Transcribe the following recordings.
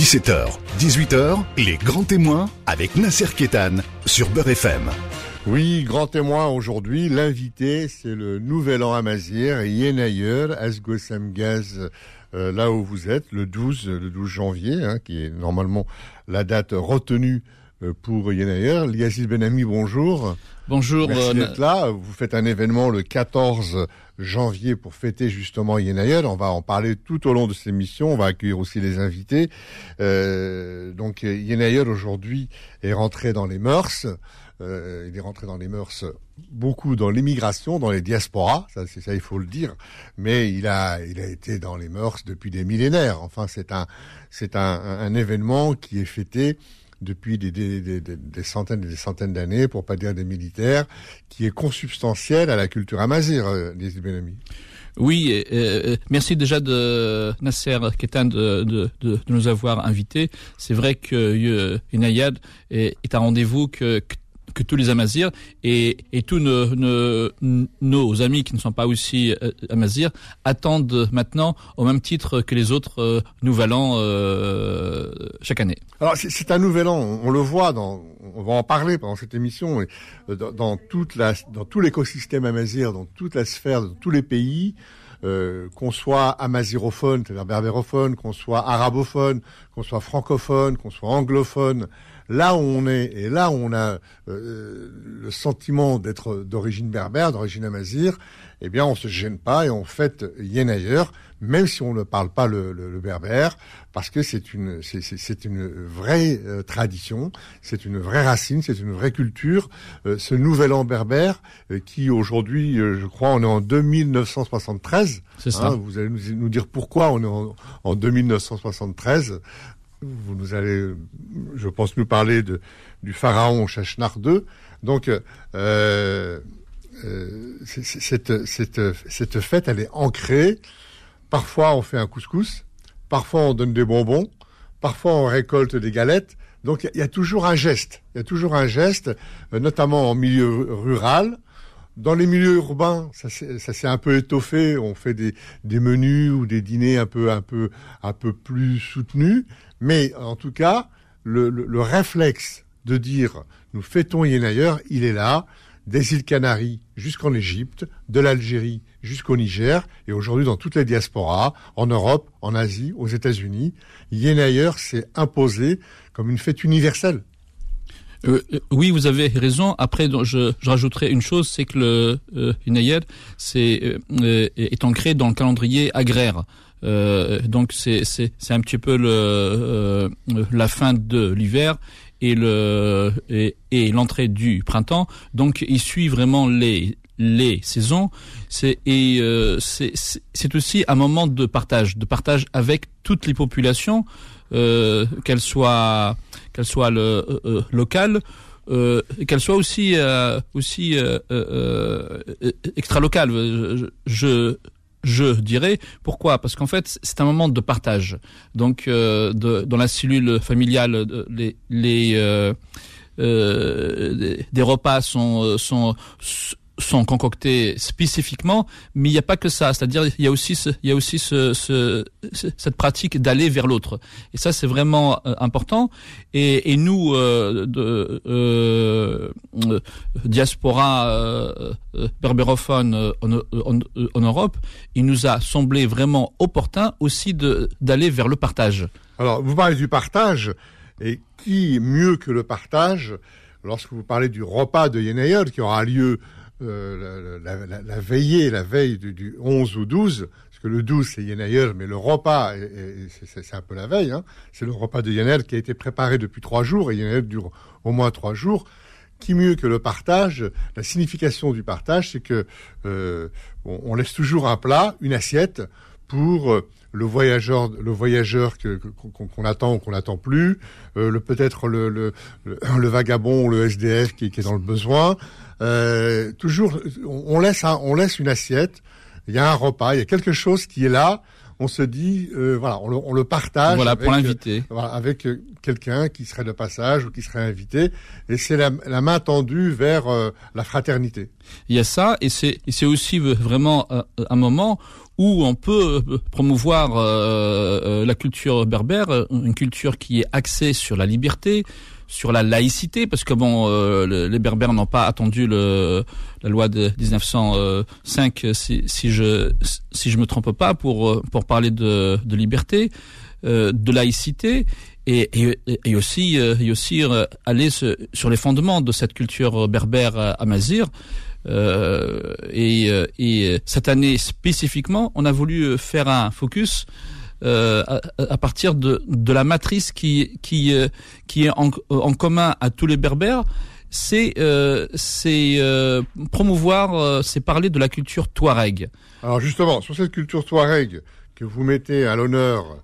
17h, 18h, les grands témoins avec Nasser Kétan sur Beurre FM. Oui, grand témoin aujourd'hui. L'invité, c'est le Nouvel An à Mazir, Yenayer, Asgosam Gaz, euh, là où vous êtes, le 12, le 12 janvier, hein, qui est normalement la date retenue euh, pour Yenayer. Yazid Benami, bonjour. Bonjour. Merci euh, d'être là. Vous faites un événement le 14 janvier pour fêter justement Yenayer. On va en parler tout au long de cette émission. On va accueillir aussi les invités. Euh, donc Yenayer aujourd'hui est rentré dans les mœurs. Euh, il est rentré dans les mœurs beaucoup dans l'immigration, dans les diasporas, ça c'est ça il faut le dire, mais il a il a été dans les mœurs depuis des millénaires. Enfin c'est un c'est un, un événement qui est fêté depuis des, des, des, des centaines et des centaines d'années, pour pas dire des militaires, qui est consubstantiel à la culture amazir, euh, les Benami. Oui, euh, merci déjà de Nasser Ketan de, de, de, de nous avoir invités. C'est vrai que euh, est, est un rendez-vous que que tous les Amazirs et, et tous nos, nos, amis qui ne sont pas aussi euh, Amazirs attendent maintenant au même titre que les autres euh, Nouvel An euh, chaque année. Alors c'est un Nouvel An, on, le voit, dans, on va en parler pendant cette émission, et, euh, dans, dans, toute la, dans tout l'écosystème Amazir, dans toute la sphère, dans tous les pays, euh, qu'on soit amazirophone, c'est-à-dire berbérophone, qu'on soit arabophone, qu'on soit francophone, qu'on soit anglophone, là où on est et là où on a euh, le sentiment d'être d'origine berbère, d'origine amazir, eh bien on se gêne pas et on fête Yenayer, même si on ne parle pas le, le, le berbère, parce que c'est une c'est une vraie euh, tradition, c'est une vraie racine, c'est une vraie culture. Euh, ce nouvel an berbère euh, qui aujourd'hui, je crois, on est en 2973. C'est ça. Hein, vous allez nous, nous, dire pourquoi on est en, en 2973 vous nous allez, je pense, nous parler de, du pharaon Chachnar II. Donc, euh, euh, cette, cette, cette fête, elle est ancrée. Parfois, on fait un couscous. Parfois, on donne des bonbons. Parfois, on récolte des galettes. Donc, il y, a toujours un geste. Il y a toujours un geste, euh, notamment en milieu rural. Dans les milieux urbains, ça s'est un peu étoffé. On fait des, menus ou des dîners un peu, un peu, un peu plus soutenus. Mais en tout cas, le réflexe de dire nous fêtons Yenayer, il est là, des îles Canaries jusqu'en Égypte, de l'Algérie jusqu'au Niger, et aujourd'hui dans toutes les diasporas, en Europe, en Asie, aux États-Unis, Yenayer s'est imposé comme une fête universelle. Euh, oui, vous avez raison. Après, je, je rajouterai une chose, c'est que le euh, Inayed c'est euh, est ancré dans le calendrier agraire. Euh, donc c'est c'est c'est un petit peu le euh, la fin de l'hiver et le et, et l'entrée du printemps. Donc il suit vraiment les les saisons. Et euh, c'est aussi un moment de partage, de partage avec toutes les populations, euh, qu'elles soient qu'elles soient le, euh, locales. Euh, qu'elle soit aussi euh, aussi extra locale. Je, je, dirais. Pourquoi? Parce qu'en fait, c'est un moment de partage. Donc, euh, de, dans la cellule familiale, les, les euh, euh, des repas sont, sont sont concoctés spécifiquement, mais il n'y a pas que ça. C'est-à-dire, il y a aussi, il y a aussi ce, ce, cette pratique d'aller vers l'autre. Et ça, c'est vraiment euh, important. Et, nous, diaspora berbérophone en, en, Europe, il nous a semblé vraiment opportun aussi d'aller vers le partage. Alors, vous parlez du partage, et qui mieux que le partage lorsque vous parlez du repas de Yenayer qui aura lieu euh, la, la, la, veillée, la veille du, du, 11 ou 12, parce que le 12 c'est Yenayer, mais le repas, c'est un peu la veille, hein, c'est le repas de Yenayer qui a été préparé depuis trois jours, et Yenayer dure au moins trois jours. Qui mieux que le partage La signification du partage, c'est que euh, on, on, laisse toujours un plat, une assiette, pour euh, le voyageur, le voyageur que, qu'on, attend ou qu'on n'attend plus, euh, le peut-être le, le, le, vagabond ou le SDF qui, qui est dans le besoin. Euh, toujours, on laisse, un, on laisse une assiette. Il y a un repas, il y a quelque chose qui est là. On se dit, euh, voilà, on le, on le, partage. Voilà pour l'invité. Euh, voilà, avec quelqu'un qui serait de passage ou qui serait invité, et c'est la, la, main tendue vers euh, la fraternité. Il y a ça, et c'est, c'est aussi vraiment un moment où on peut promouvoir la culture berbère, une culture qui est axée sur la liberté, sur la laïcité, parce que bon, les Berbères n'ont pas attendu le, la loi de 1905, si, si je si je me trompe pas, pour pour parler de, de liberté, de laïcité et, et, et aussi, euh, et aussi euh, aller sur les fondements de cette culture berbère à Mazir. Euh, et, et, cette année spécifiquement, on a voulu faire un focus euh, à, partir de, de la matrice qui, qui, qui est en, en commun à tous les berbères. C'est euh, c'est promouvoir, c'est parler de la culture touareg. Alors justement, sur cette culture touareg que vous mettez à l'honneur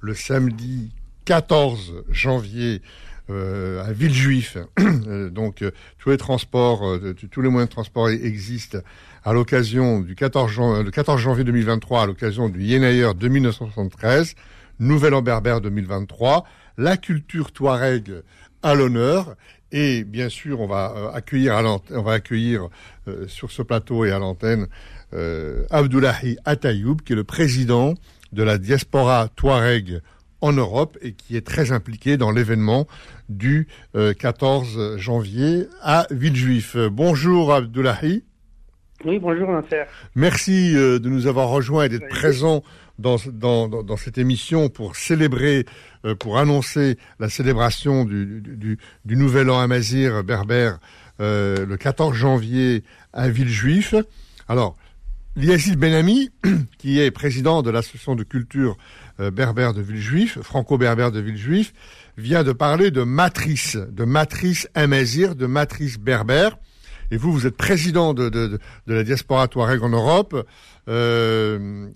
le samedi 14 janvier euh, à Villejuif. Euh, donc euh, tous les transports, tous les moyens de transport existent à l'occasion du 14, le 14 janvier 2023, à l'occasion du Yenayer 2973, Nouvelle en Berbère 2023, la culture touareg à l'honneur. Et bien sûr, on va accueillir, à on va accueillir sur ce plateau et à l'antenne Abdoulahi Atayoub, qui est le président de la diaspora touareg en Europe et qui est très impliqué dans l'événement du 14 euh, janvier à Villejuif. Bonjour Abdullahi. Oui, bonjour Nasser. Merci euh, de nous avoir rejoints et d'être présent dans, dans, dans, cette émission pour célébrer, euh, pour annoncer la célébration du, du, du Nouvel An Amazir berbère le 14 janvier à Villejuif. Alors, Yazid Benami, qui est président de l'association de culture euh, berbère de Villejuif, franco-berbère de Villejuif, vient de parler de matrice, de matrice amazir, de matrice berbère. Et vous, vous êtes président de, de, de la diaspora touareg en Europe. Euh,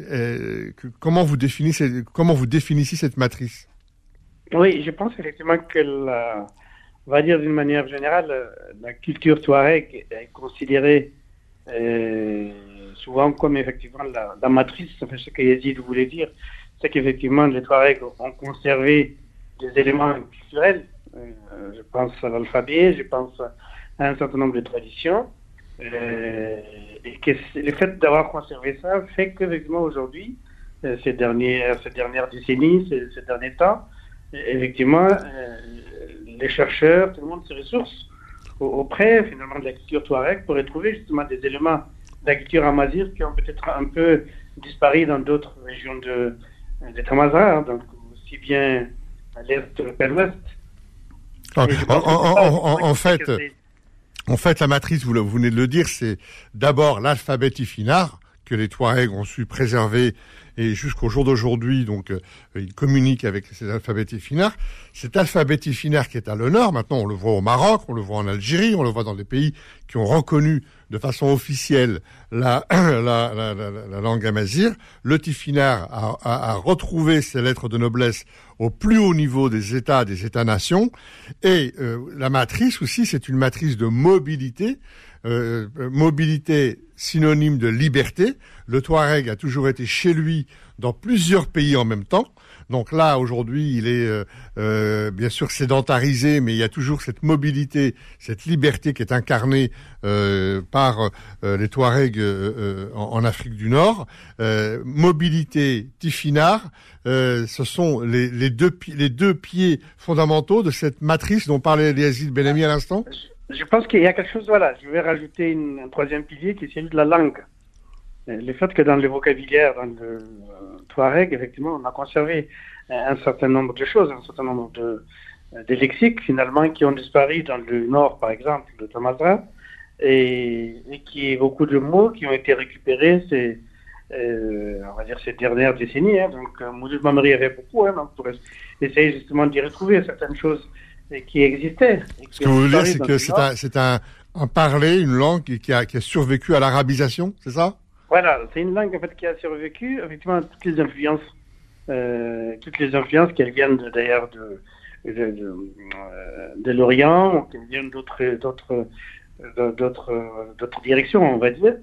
euh, comment vous définissez comment vous définissez cette matrice? Oui, je pense effectivement que la, on va dire d'une manière générale, la culture touareg est considérée euh, souvent comme effectivement la, matrice, ce que Yazid voulait dire, c'est qu'effectivement les Touaregs ont conservé des éléments culturels. Euh, je pense à l'alphabet, je pense à un certain nombre de traditions. Euh, et que le fait d'avoir conservé ça fait qu'effectivement aujourd'hui, euh, ces, dernières, ces dernières décennies, ces, derniers temps, effectivement, les chercheurs, tout le monde se ressource auprès finalement de la culture touareg pour retrouver justement des éléments de la culture amazir qui ont peut-être un peu disparu dans d'autres régions de, de Tamazra, hein, donc aussi bien à l'est qu'à l'ouest. En, en, en, fait, en fait, la matrice, vous, vous venez de le dire, c'est d'abord l'alphabet Ifinar que les Touaregs ont su préserver et jusqu'au jour d'aujourd'hui, donc, euh, ils communiquent avec ces alphabets finards. Cet alphabet finard qui est à l'honneur, maintenant, on le voit au Maroc, on le voit en Algérie, on le voit dans des pays qui ont reconnu de façon officielle la, la, la, la langue amazir. Le a, a, retrouvé ses lettres de noblesse au plus haut niveau des États, des États-nations. Et euh, la matrice aussi, c'est une matrice de mobilité, euh, mobilité synonyme de liberté. Le Touareg a toujours été chez lui dans plusieurs pays en même temps. Donc là, aujourd'hui, il est euh, euh, bien sûr sédentarisé, mais il y a toujours cette mobilité, cette liberté qui est incarnée euh, par les Touaregs en, Afrique du Nord. mobilité Tifinard, ce sont les, deux, les deux pieds fondamentaux de cette matrice dont parlait Eliasid Benami à l'instant. Je pense qu'il y a quelque chose, voilà, je vais rajouter un troisième pilier qui est celui de la langue. Le fait que dans le vocabulaire, dans le Touareg, effectivement, on a conservé un certain nombre de choses, un certain nombre de, de lexiques, finalement, qui ont disparu dans le nord, par exemple, de Tamazra, et, et qui est beaucoup de mots qui ont été récupérés ces, euh, on va dire, ces dernières décennies. Hein. Donc, euh, Mouloud Mamri avait beaucoup, hein, donc pour essayer justement d'y retrouver certaines choses qui existaient. Ce que vous voulez c'est que c'est un, c'est un, un parler, une langue qui a, qui a survécu à l'arabisation, c'est ça? Voilà, c'est une langue en fait qui a survécu, effectivement, toutes les influences, euh, toutes les influences qui viennent d'ailleurs de, de, de, euh, l'Orient, qui viennent d'autres, d'autres, d'autres, d'autres directions, on va dire.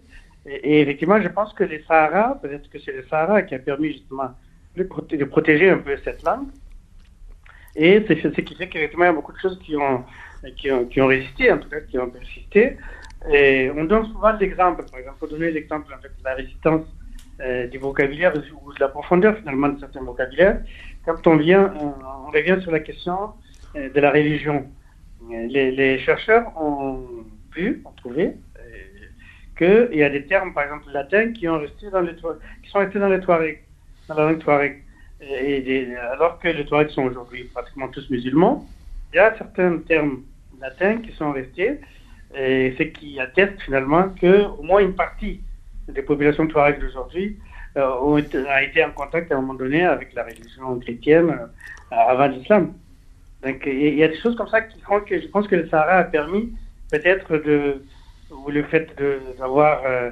Et, effectivement, je pense que les Sahara, peut-être que c'est les Sahara qui a permis justement de, proté de protéger un peu cette langue. Et c'est ce qui fait qu'effectivement, il y a beaucoup de choses qui ont, qui ont résisté, en tout cas, qui ont persisté. On donne souvent l'exemple, par exemple, pour donner l'exemple de la résistance euh, du vocabulaire ou de la profondeur finalement de certains vocabulaires quand on vient, on, revient sur la question euh, de la religion. Les, chercheurs ont vu, ont trouvé qu'il y a des termes, par exemple latins, qui, ont resté dans les, qui sont restés dans les Touaregs, dans la langue Touareg. Alors que les Touaregs sont aujourd'hui pratiquement tous musulmans, il y a certains termes latins qui sont restés, et ce qui atteste finalement qu'au moins une partie des populations Touaregs d'aujourd'hui euh, a été en contact à un moment donné avec la religion chrétienne euh, avant l'islam. Donc il y a des choses comme ça qui font que je pense que le Sahara a permis peut-être de ou le fait d'avoir euh,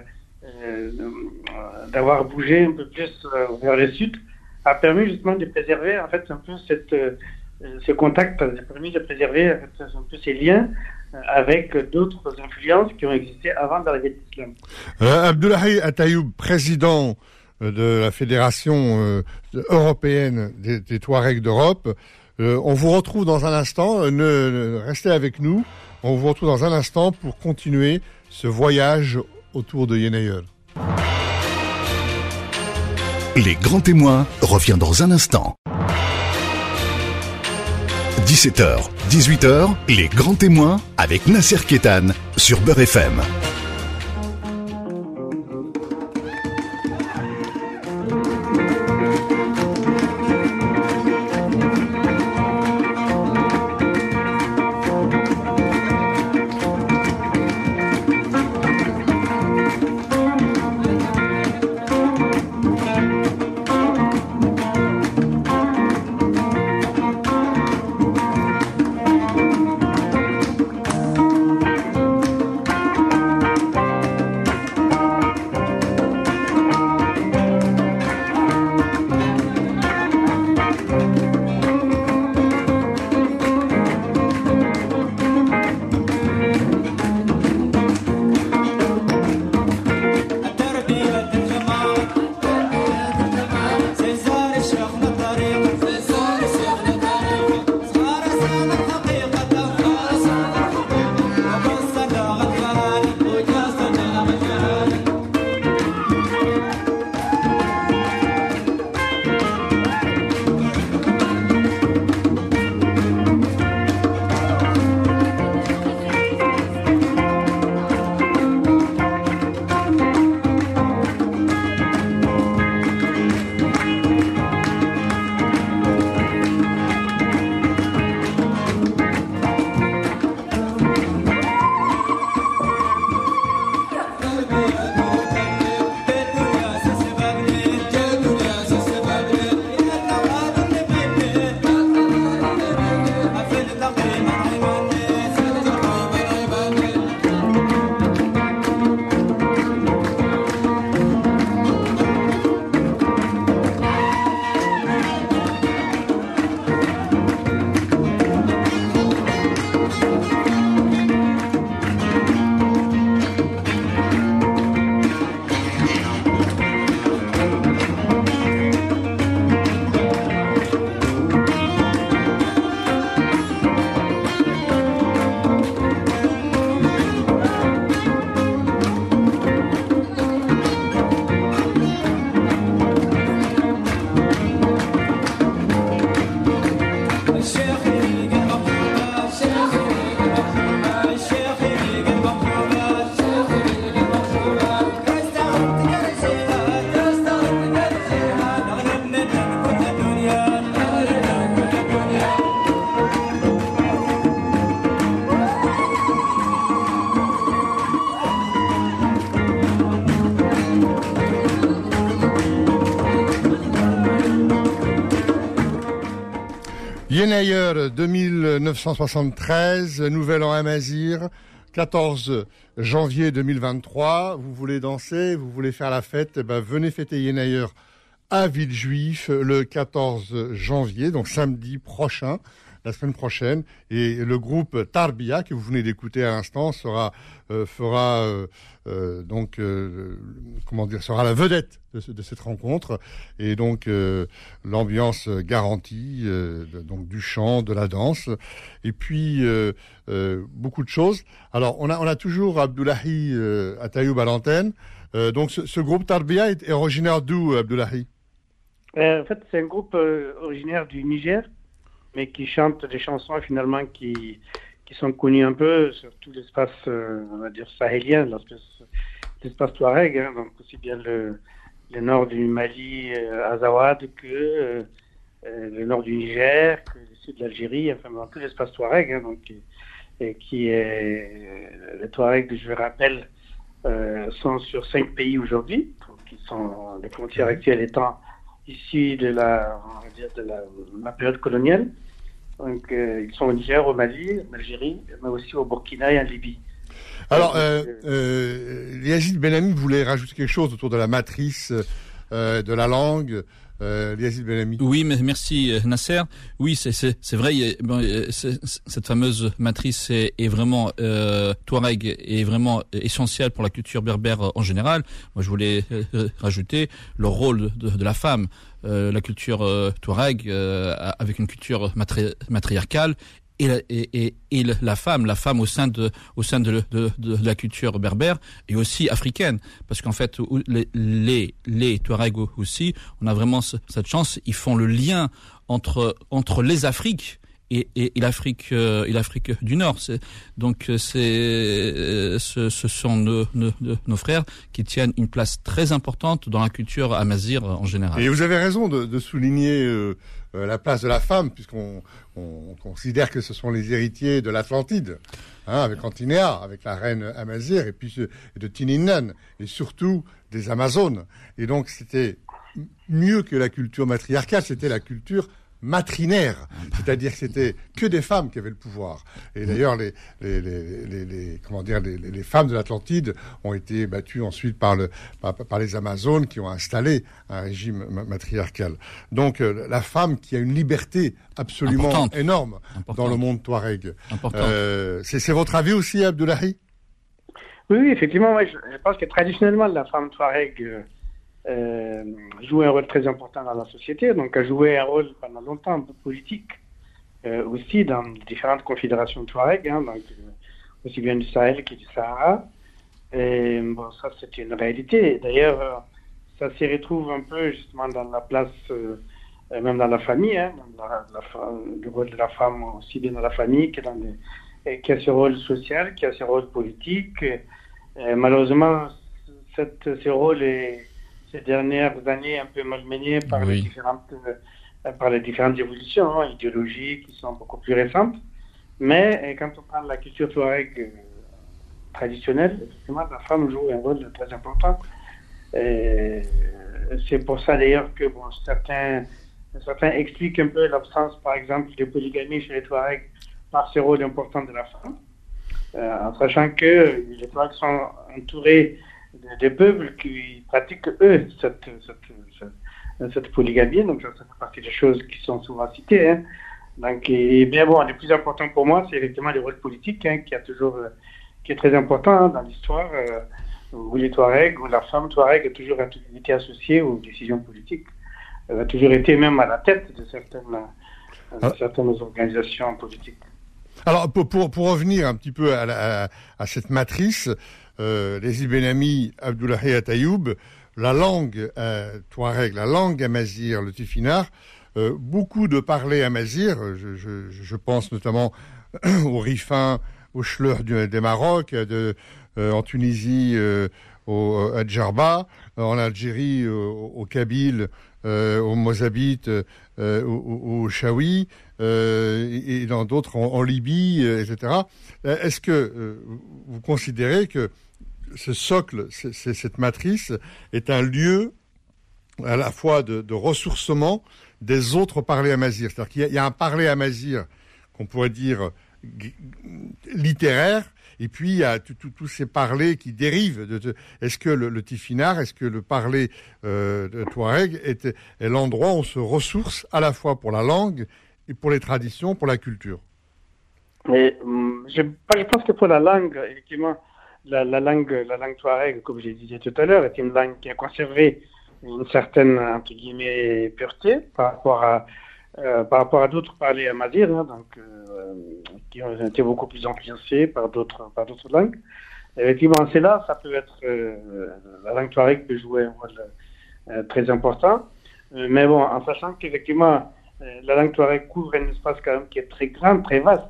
d'avoir bougé un peu plus vers le sud a permis justement de préserver en fait un peu ce contact, a permis de préserver un peu ces liens avec d'autres influences qui ont existé avant l'arrivée de l'islam. Abdullahi Atayoub, président de la Fédération européenne des, des Touaregs d'Europe, on vous retrouve dans un instant, ne, restez avec nous. On vous retrouve dans un instant pour continuer ce voyage autour de Yenayer. Les grands témoins revient dans un instant. 17h, 18h, les grands témoins avec Nasser Kétan sur Beurre FM. Yenayer 2973, Nouvel An Amazir, 14 janvier 2023. Vous voulez danser, vous voulez faire la fête, eh ben venez fêter Yenayer à Villejuif le 14 janvier, donc samedi prochain la semaine prochaine. Et le groupe Tarbia, que vous venez d'écouter à l'instant, euh, fera euh, donc comment dire sera la vedette de, cette rencontre. Et donc l'ambiance garantie, donc du chant, de la danse, et puis beaucoup de choses. Alors on a on a toujours Abdoulahi Atayoub à l'antenne. Euh, donc ce, groupe Tarbia est, originaire d'où, Abdullahi? En fait, c'est un groupe originaire du Niger, mais qui chante des chansons finalement qui, qui sont connues un peu sur tout l'espace, on va dire, sahélien, l'espace Touareg, hein, donc aussi bien le, le nord du Mali, Azawad, que le nord du Niger, que le sud de l'Algérie, enfin dans tout l'espace Touareg, hein, donc qui est les Touaregs, je rappelle, euh, sont sur cinq pays aujourd'hui, qui sont les frontières mhm. actuelles étant issues de la, de la, période coloniale. Donc, euh, ils sont au Niger, au Mali, en Algérie, mais aussi au Burkina et en Libye. Alors, euh, euh, Yazid Benami voulait rajouter quelque chose autour de la matrice de la langue, euh, oui, mais merci euh, Nasser. Oui, c'est vrai. cette fameuse matrice est, est vraiment euh, Touareg est vraiment essentielle pour la culture berbère en général. Moi, je voulais euh, rajouter le rôle de, la femme. La culture Touareg avec une culture matriarcale et la, et, et, la femme, la femme au sein de, au sein de, de la culture berbère et aussi africaine, parce qu'en fait les, les, les Touaregs aussi, on a vraiment cette chance, ils font le lien entre entre les Afriques et, l'Afrique euh, l'Afrique du Nord. Donc euh, c'est euh, ce, sont nos, frères qui tiennent une place très importante dans la culture amazir en général. Et vous avez raison de, souligner la place de la femme, puisqu'on on considère que ce sont les héritiers de l'Atlantide, hein, avec Antinéa, avec la reine Amazir, et puis de Tininan, et surtout des Amazones. Et donc c'était mieux que la culture matriarcale, c'était la culture matrinaire, c'est-à-dire que c'était que des femmes qui avaient le pouvoir. Et d'ailleurs, les, les, les, les, comment dire, les, femmes de l'Atlantide ont été battues ensuite par, le, par, les Amazones qui ont installé un régime matriarcal. Donc, euh, la femme qui a une liberté absolument énorme dans le monde touareg. Euh, c'est votre avis aussi, Abdullahi oui, oui, effectivement, je, pense que traditionnellement, la femme touareg euh, un rôle très important dans la société, donc a joué un rôle pendant longtemps politique euh, aussi dans différentes confédérations Touareg, hein, donc, euh, aussi bien du Sahel que du Sahara. Et bon, ça c'est une réalité. D'ailleurs, euh, ça s'y retrouve un peu justement dans la place, même dans la famille, hein, le rôle de la femme aussi bien dans la famille que dans les, qui a ce rôle social, qui a ce rôle politique. Malheureusement, cette, ce rôle est ces dernières années un peu malmenées par, les, différentes, euh, par les différentes évolutions hein, idéologiques qui sont beaucoup plus récentes. Mais euh, quand on parle de la culture touareg euh, traditionnelle, effectivement, la femme joue un rôle très important. C'est pour ça d'ailleurs que bon, certains, certains expliquent un peu l'absence, par exemple, de polygamie chez les Touaregs par ce rôle important de la femme, en sachant que les Touaregs sont entourés des peuples qui pratiquent, eux, cette, cette, cette, polygamie. Donc, ça, fait partie des choses qui sont souvent citées. Hein. Donc, et, bien bon, le plus important pour moi, c'est effectivement le rôle politique, hein, qui, a toujours, qui est très important hein, dans l'histoire, euh, où les Touaregs, où la femme Touareg a toujours été associée aux décisions politiques. Elle a toujours été même à la tête de certaines, de ah. certaines organisations politiques. Alors, pour, pour, pour, revenir un petit peu à cette matrice, euh, les Ibenami Abdullahi Atayoub, la langue euh, touareg, la langue amazir, le tifinagh, euh, beaucoup de parler amazir, je, je, je pense notamment au Rifin, au Schleur des Maroc, de, euh, en Tunisie au, à Djerba, en Algérie au, Kabyle, au Mozabite, au, au, Chaoui, et, dans d'autres en, en, Libye, etc. Est-ce que vous considérez que ce socle, cette matrice, est un lieu à la fois de, ressourcement des autres parlers amazirs. C'est-à-dire qu'il y, a un parler amazir qu'on pourrait dire littéraire, et puis il y a tous ces parlers qui dérivent de. est-ce que le, le tifinard, est-ce que le parler euh, de Touareg est, l'endroit où on se ressource à la fois pour la langue et pour les traditions, pour la culture? Hum, je, je pense que pour la langue, effectivement, la, la, langue, la langue touareg, comme je disais tout à l'heure, est une langue qui a conservé une certaine, entre guillemets, pureté par rapport à, euh, par rapport à d'autres parlés amazir, hein, donc, euh, qui ont été beaucoup plus influencés par d'autres, par d'autres langues. Effectivement, c'est là, ça peut être la langue touareg peut jouer un rôle très important. mais bon, en sachant qu'effectivement, la langue touareg couvre un espace quand même qui est très grand, très vaste,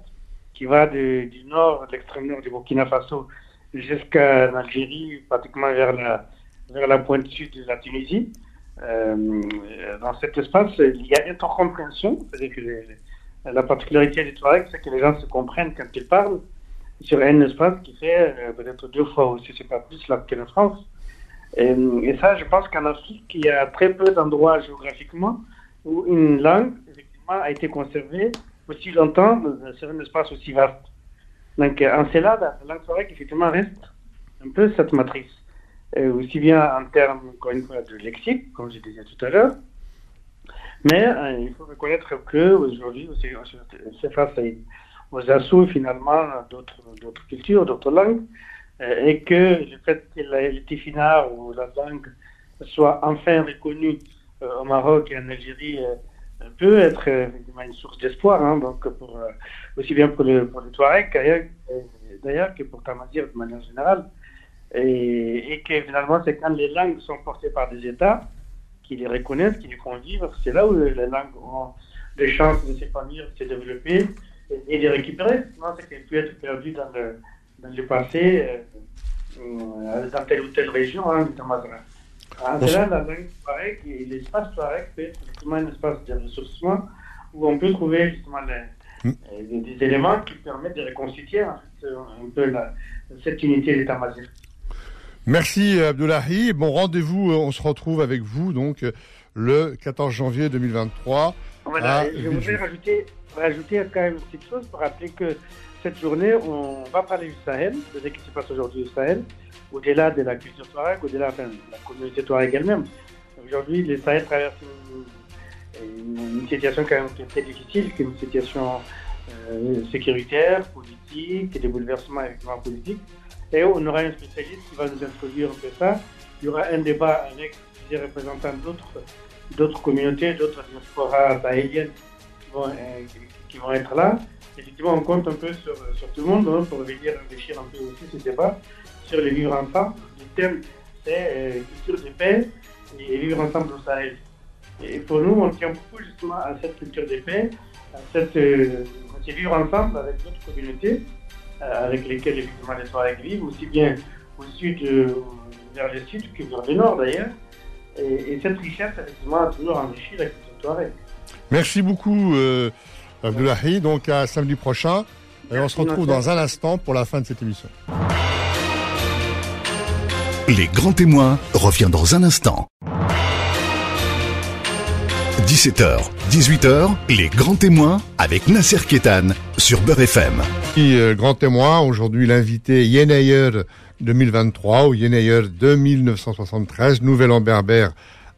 qui va du nord, de l'extrême nord du Burkina Faso jusqu'à Algérie, pratiquement vers la, vers la pointe sud de la Tunisie. Euh, dans cet espace, il y a une compréhension, c'est-à-dire que la particularité du Touareg, c'est que les gens se comprennent quand ils parlent sur un espace qui fait euh, peut-être deux fois aussi, c'est pas plus là que la France. Et, et, ça, je pense qu'en Afrique, il y a très peu d'endroits géographiquement où une langue, effectivement, a été conservée aussi longtemps sur un espace aussi vaste. Donc, en cela, la effectivement, reste un peu cette matrice. Euh, aussi bien en termes, encore une fois, de lexique, comme je disais tout à l'heure, mais euh, il faut reconnaître qu'aujourd'hui, c'est face aux assauts finalement d'autres cultures, d'autres langues, euh, et que le fait que le ou la langue soit enfin reconnue au Maroc et en Algérie peut être une source d'espoir, hein, donc pour, aussi bien pour le, pour le Touareg d'ailleurs que pour Tamazir de manière générale. Et, que finalement, c'est quand les langues sont portées par des États qui les reconnaissent, qui les font vivre, c'est là où les langues ont des chances de s'épanouir, de se développer et, de les récupérer. Sinon, c'est qu'elles peuvent être perdues dans le, passé, euh, dans telle ou telle région, hein, notamment. En la Touareg et l'espace Touareg peut être justement un espace de ressourcement où on peut trouver justement les, mm. euh, des, éléments qui permettent de reconstituer en fait, un peu la, cette unité d'état-major. Merci Abdullahi. Bon rendez-vous, euh, on se retrouve avec vous donc euh, le 14 janvier 2023. Voilà, je voudrais rajouter, rajouter quand même une petite chose pour rappeler que cette journée, on va parler du Sahel, de ce qui se passe aujourd'hui au Sahel, au-delà de la culture touareg, au-delà de la communauté touareg elle-même. Aujourd'hui, le Sahel traverse une, situation quand même très difficile, qui est une situation euh, sécuritaire, politique, des bouleversements effectivement politiques. Et on aura un spécialiste qui va nous introduire un peu ça. Il y aura un débat avec des représentants d'autres, d'autres communautés, d'autres diasporas sahéliennes euh, qui vont être là. Effectivement, on compte un peu sur, sur tout le monde hein, pour venir réfléchir un peu aussi ce débat sur les vivre ensemble. Le thème, c'est euh, culture de paix et vivre ensemble au Sahel. Et pour nous, on tient beaucoup justement à cette culture de paix, à cette, euh, vivre ensemble avec d'autres communautés. Euh, avec lesquels effectivement les Touaregs vivent, aussi bien au sud, euh, vers le sud que vers le nord d'ailleurs. Et, cette richesse, effectivement, a toujours enrichi la culture Touareg. Merci beaucoup, euh, Abdullahi. Donc à samedi prochain. Et on se retrouve dans un instant pour la fin de cette émission. Les grands témoins revient dans un instant. 17h, 18h, les grands témoins avec Nasser Kétan sur Beurre FM. Euh, grand témoin, aujourd'hui l'invité Yenayer 2023 ou Yenayer de 1973, Nouvel An berbère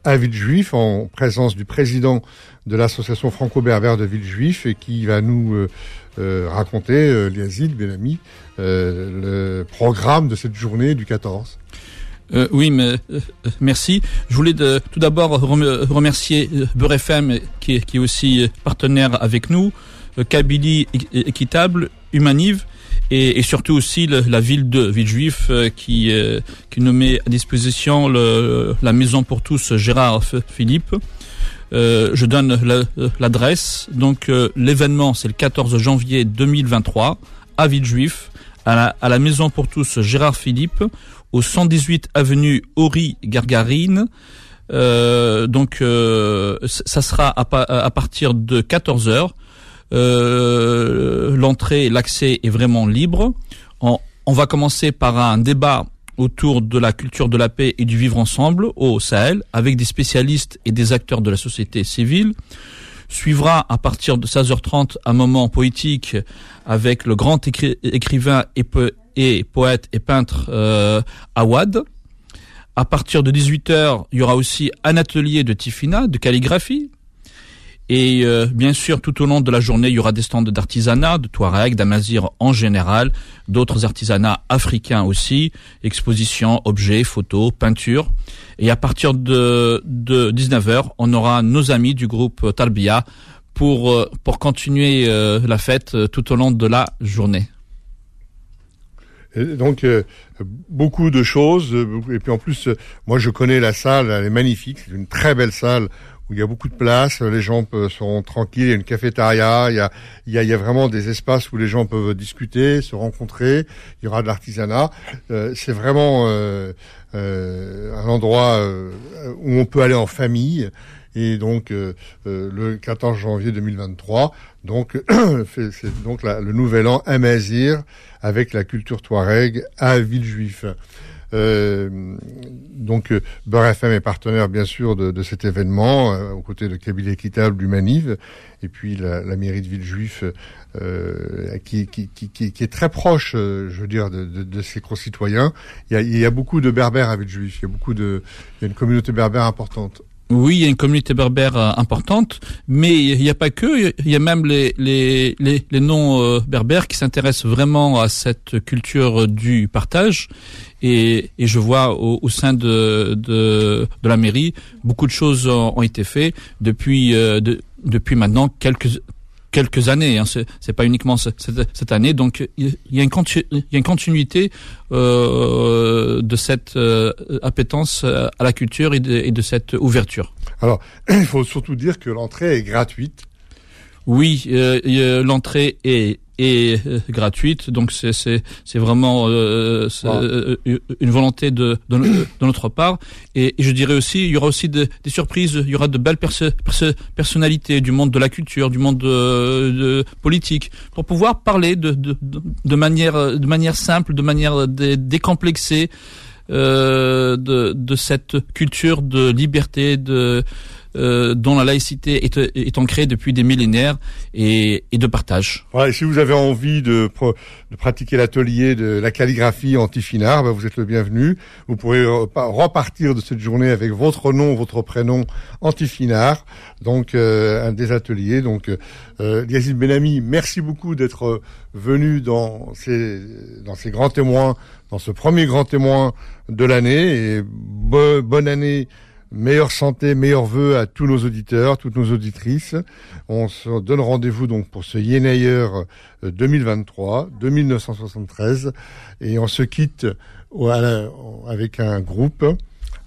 à Villejuif, en présence du président de l'association franco-berbère de Villejuif et qui va nous euh, euh, raconter, euh, Liazid Benami, le programme de cette journée du 14. Euh, oui, mais, euh, merci. Je voulais tout d'abord remercier euh, Beurre FM qui, qui, est aussi partenaire avec nous, Kabylie Équitable, Humanive et, et surtout aussi la ville de Villejuif qui, qui nous met à disposition le, la maison pour tous Gérard Philippe. je donne l'adresse. Donc l'événement c'est le 14 janvier 2023 à Villejuif, à la, à la maison pour tous Gérard Philippe au 118 avenue Ori Gargarine. Euh, donc euh, ça sera à, partir de 14 heures. Euh, l'entrée, l'accès est vraiment libre. On, va commencer par un débat autour de la culture de la paix et du vivre ensemble au Sahel, avec des spécialistes et des acteurs de la société civile. Suivra à partir de 16h30 un moment poétique avec le grand écrivain et, et poète et peintre euh, Awad. À partir de 18h, il y aura aussi un atelier de Tifina, de calligraphie. Et euh, bien sûr, tout au long de la journée, il y aura des stands d'artisanat, de Touareg, d'Amazir en général, d'autres artisanats africains aussi, expositions, objets, photos, peintures. Et à partir de, de 19h, on aura nos amis du groupe Talbia pour, euh, pour continuer euh, la fête tout au long de la journée. Donc beaucoup de choses. Et puis en plus, moi je connais la salle, elle est magnifique. C'est une très belle salle où il y a beaucoup de place. Les gens seront tranquilles. Il y a une cafétéria. Il y a, il y a, vraiment des espaces où les gens peuvent discuter, se rencontrer. Il y aura de l'artisanat. Euh, c'est vraiment euh, euh, un endroit euh, où on peut aller en famille. Et donc euh, euh, le 14 janvier 2023, donc c'est donc le nouvel an Amazir avec la culture touareg à Villejuif. Euh, donc euh, Beurre FM est partenaire bien sûr de, de cet événement euh, aux côtés de Kabylie Équitable du Maniv et puis la, la mairie de Villejuif qui, qui, qui, qui, est très proche, je veux dire, de, de, de ses concitoyens. Il y, a, il y a beaucoup de berbères à Villejuif, il y a beaucoup de, il y a une communauté berbère importante. Oui, il y a une communauté berbère importante, mais il n'y a pas que, il y a même les, les, les, les non-berbères qui s'intéressent vraiment à cette culture du partage. Et, et je vois au, au sein de, de, de la mairie, beaucoup de choses ont, ont été faites depuis, euh, de- depuis maintenant quelques quelques années. Hein. C'est, pas uniquement ce- cette, cette année. Donc il y a une, il y a une continuité euh, de cette euh, appétence euh, à la culture et de, et de cette ouverture. Alors, il faut surtout dire que l'entrée est gratuite. Oui, euh, a- l'entrée est est euh, gratuite, donc c'est c'est c'est vraiment euh, Wow. euh, une volonté de de, de notre part. Et, et je dirais aussi, il y aura aussi de- des surprises. Il y aura de belles perso- perso- personnalités du monde de la culture, du monde de, de politique, pour pouvoir parler de de, de de manière de manière simple, de manière dé- décomplexée. Euh, de, de cette culture de liberté, de euh, dont la laïcité est, est ancrée depuis des millénaires et, et de partage. Voilà, et si vous avez envie de, de pratiquer l'atelier de la calligraphie anti-finard, ben, vous êtes le bienvenu. Vous pourrez repa- repartir de cette journée avec votre nom, votre prénom anti-finard. Donc, euh, un des ateliers. Donc, euh, Yazid Benami, merci beaucoup d'être euh, venu dans ces, dans ces grands témoins, dans ce premier grand témoin de l'année. Et bo- bonne année Meilleure santé, meilleurs vœux à tous nos auditeurs, toutes nos auditrices. On se donne rendez-vous donc pour ce Yenayer euh, 2023, 2973, et on se quitte avec un groupe,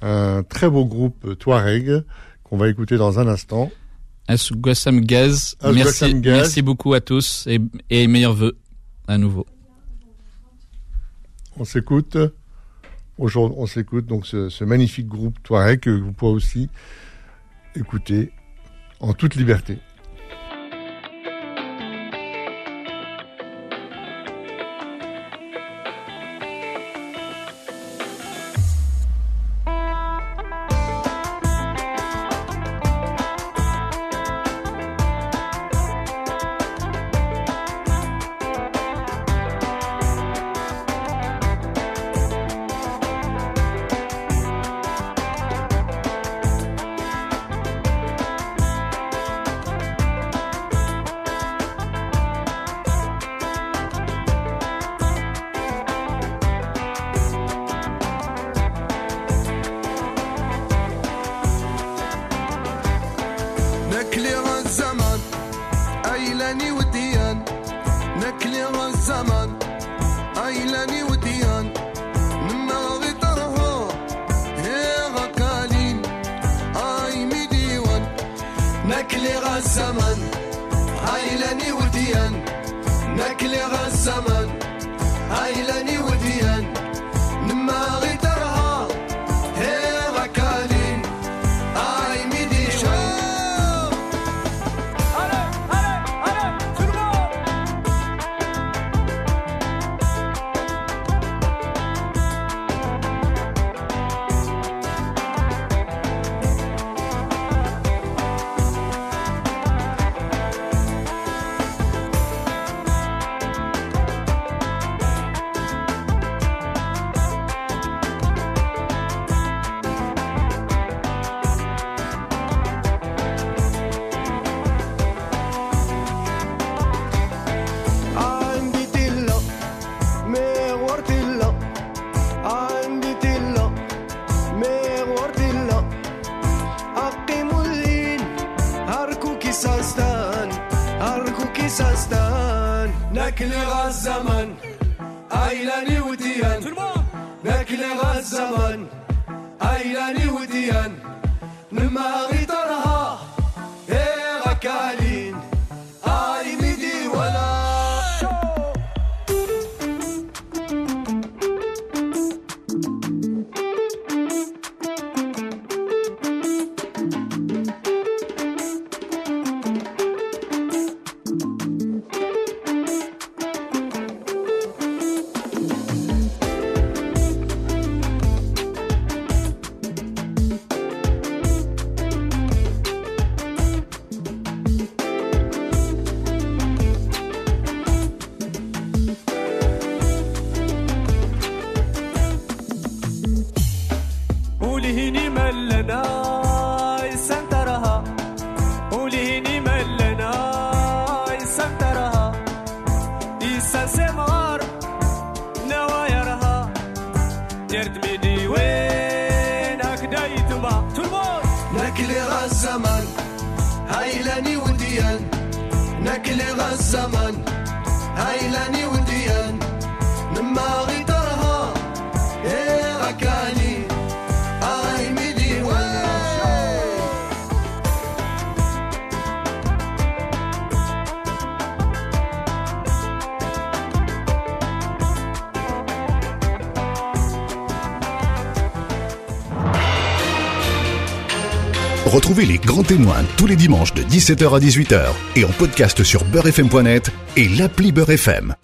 un très beau groupe Touareg qu'on va écouter dans un instant. Asgossam Gaz, Asgossam merci, Gaz. merci beaucoup à tous et, et meilleurs vœux à nouveau. On s'écoute. Aujourd'hui, on s'écoute donc ce, magnifique groupe Touareg que vous pourrez aussi écouter en toute liberté. نكلغ الزمن هاي لن سستان. ناكل الزمن ايلاني وديان ناكل الزمن ايلاني وديان لما اريد لنا سنترها. وليني من لنا سنترها. إيسا سمار نوايرها. يردمي دي وين هكدا يتما ترمون نكلي غا الزمان هايلاني وديان. نكلي غا الزمان Retrouvez les grands témoins tous les dimanches de 17h à 18h et en podcast sur beurrefm.net et l'appli Beurre FM.